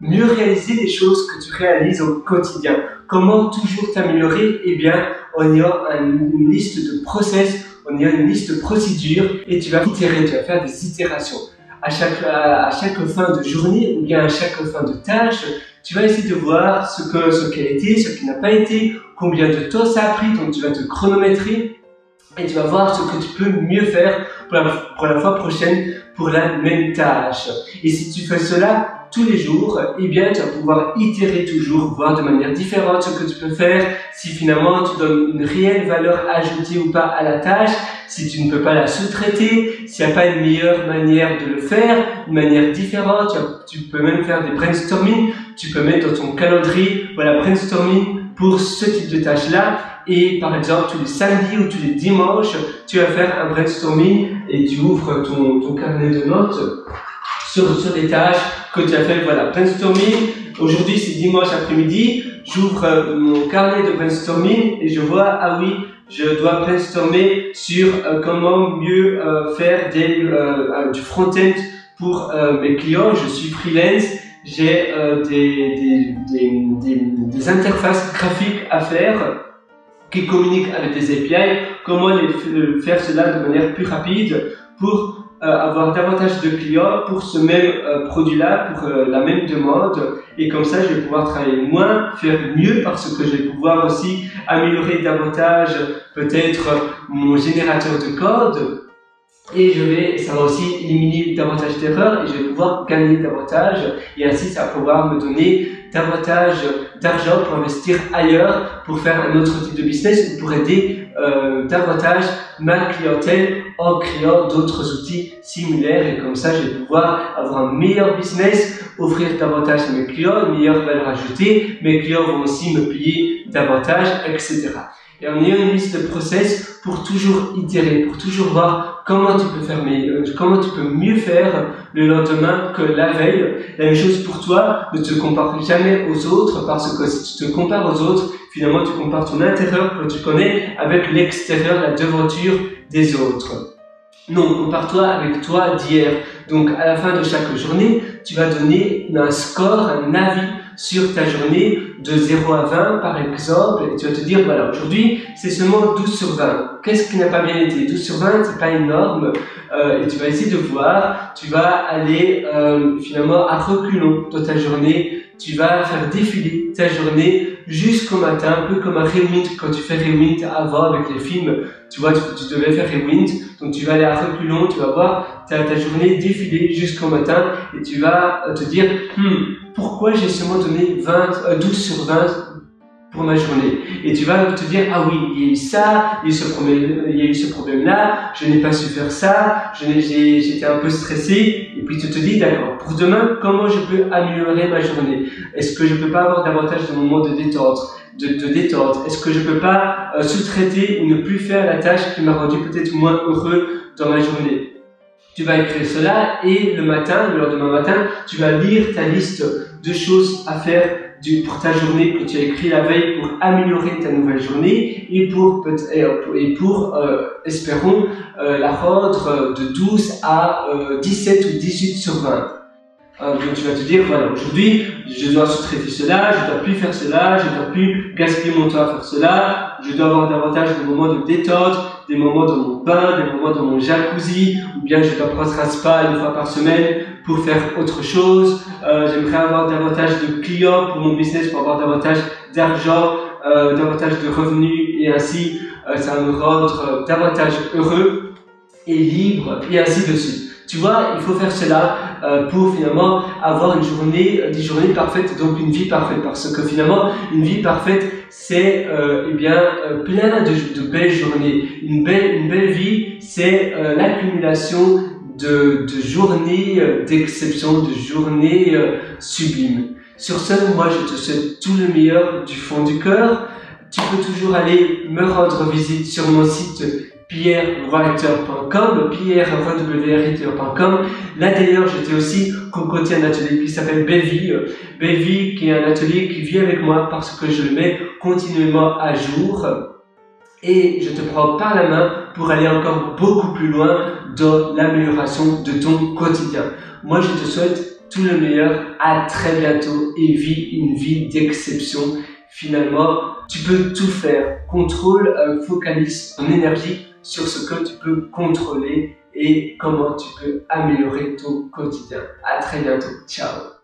mieux réaliser les choses que tu réalises au quotidien. Comment toujours t'améliorer? Eh bien, on y a une liste de process, on y a une liste de procédures et tu vas itérer, tu vas faire des itérations. À chaque, à chaque fin de journée ou bien à chaque fin de tâche, tu vas essayer de voir ce que ce qui a été, ce qui n'a pas été, combien de temps ça a pris, donc tu vas te chronométrer et tu vas voir ce que tu peux mieux faire pour la, pour la fois prochaine pour la même tâche. Et si tu fais cela tous les jours, eh bien, tu vas pouvoir itérer toujours, voir de manière différente ce que tu peux faire, si finalement tu donnes une réelle valeur ajoutée ou pas à la tâche, si tu ne peux pas la sous-traiter, s'il n'y a pas une meilleure manière de le faire, une manière différente, tu, peux même faire des brainstorming, tu peux mettre dans ton calendrier, voilà, brainstorming pour ce type de tâche-là, et par exemple tous les samedis ou tous les dimanches, tu vas faire un brainstorming et tu ouvres ton, ton carnet de notes sur, sur des tâches que tu as fait, voilà, brainstorming. Aujourd'hui, c'est dimanche après-midi. J'ouvre euh, mon carnet de brainstorming et je vois, ah oui, je dois brainstormer sur euh, comment mieux euh, faire des, du front-end pour mes clients. Je suis freelance. J'ai des, des, interfaces graphiques à faire qui communiquent avec des API. Comment les, faire cela de manière plus rapide pour euh, avoir davantage de clients pour ce même euh, produit-là, pour euh, la même demande. Et comme ça, je vais pouvoir travailler moins, faire mieux parce que je vais pouvoir aussi améliorer davantage peut-être mon générateur de code. Et je vais, ça va aussi éliminer davantage d'erreurs et je vais pouvoir gagner davantage. Et ainsi, ça va pouvoir me donner davantage d'argent pour investir ailleurs, pour faire un autre type de business ou pour aider euh, davantage ma clientèle en créant d'autres outils similaires et comme ça je vais pouvoir avoir un meilleur business, offrir davantage à mes clients, une meilleure valeur ajoutée, mes clients vont aussi me payer davantage, etc. Et en ayant une liste de process pour toujours itérer, pour toujours voir comment tu peux faire mieux, comment tu peux mieux faire le lendemain que la veille. La même chose pour toi, ne te compare jamais aux autres parce que si tu te compares aux autres, finalement tu compares ton intérieur que tu connais avec l'extérieur, la devanture des autres. Non, compare-toi avec toi d'hier. Donc à la fin de chaque journée, tu vas donner un score, un avis sur ta journée de 0 à 20 par exemple, et tu vas te dire, voilà, aujourd'hui c'est seulement 12 sur 20. Qu'est-ce qui n'a pas bien été? 12 sur 20, c'est pas énorme, euh, et tu vas essayer de voir, tu vas aller euh, finalement à reculons dans ta journée, tu vas faire défiler ta journée jusqu'au matin, un peu comme un rewind, quand tu fais rewind avant avec les films, tu vois, tu, devais faire rewind, donc tu vas aller à reculons, tu vas voir ta, ta journée défiler jusqu'au matin, et tu vas te dire, hmm, pourquoi j'ai seulement donné 20, 12 euh, sur 20 pour ma journée. Et tu vas te dire, ah oui, il y a eu ça, il y a eu ce problème, problème-là, je n'ai pas su faire ça, j'étais un peu stressé, et puis tu te dis, d'accord, pour demain, comment je peux améliorer ma journée? Est-ce que je peux pas avoir davantage de moments de détente, de, de détente? Est-ce que je peux pas euh, sous-traiter ou ne plus faire la tâche qui m'a rendu peut-être moins heureux dans ma journée? Tu vas écrire cela et le matin, le lendemain matin, tu vas lire ta liste de choses à faire pour ta journée que tu as écrit la veille pour améliorer ta nouvelle journée et pour, et pour euh, espérons, euh, la rendre de 12 à 17 euh, ou 18 sur 20. donc tu vas te dire, voilà, aujourd'hui, je dois sous-traiter cela, je dois plus faire cela, je dois plus gaspiller mon temps à faire cela, je dois avoir davantage de moments de détente, des moments dans mon bain, des moments dans mon jacuzzi, ou bien je dois prendre un spa une fois par semaine pour faire autre chose. Euh, J'aimerais avoir davantage de clients pour mon business, pour avoir davantage d'argent, euh, davantage de revenus, et ainsi euh, ça me rendre davantage heureux et libre, et ainsi de suite. Tu vois, il faut faire cela pour finalement avoir une journée, des journées parfaites, donc une vie parfaite, parce que finalement, une vie parfaite, c'est euh, eh bien plein de, de, belles journées. Une belle, une belle vie, c'est euh, l'accumulation de, de journées euh, d'exception, de journées sublimes. Sur ce, moi, je te souhaite tout le meilleur du fond du cœur. Tu peux toujours aller me rendre visite sur mon site pierrewriter.com, pierrewriter.com. Là d'ailleurs, j'étais aussi concocté un atelier qui s'appelle Bellevie. Bellevie qui est un atelier qui vit avec moi parce que je le mets continuellement à jour. Et je te prends par la main pour aller encore beaucoup plus loin dans l'amélioration de ton quotidien. Moi, je te souhaite tout le meilleur, à très bientôt et vis une vie d'exception. Finalement, tu peux tout faire. Contrôle, focalise ton énergie sur ce que tu peux contrôler et comment tu peux améliorer ton quotidien. À très bientôt. Ciao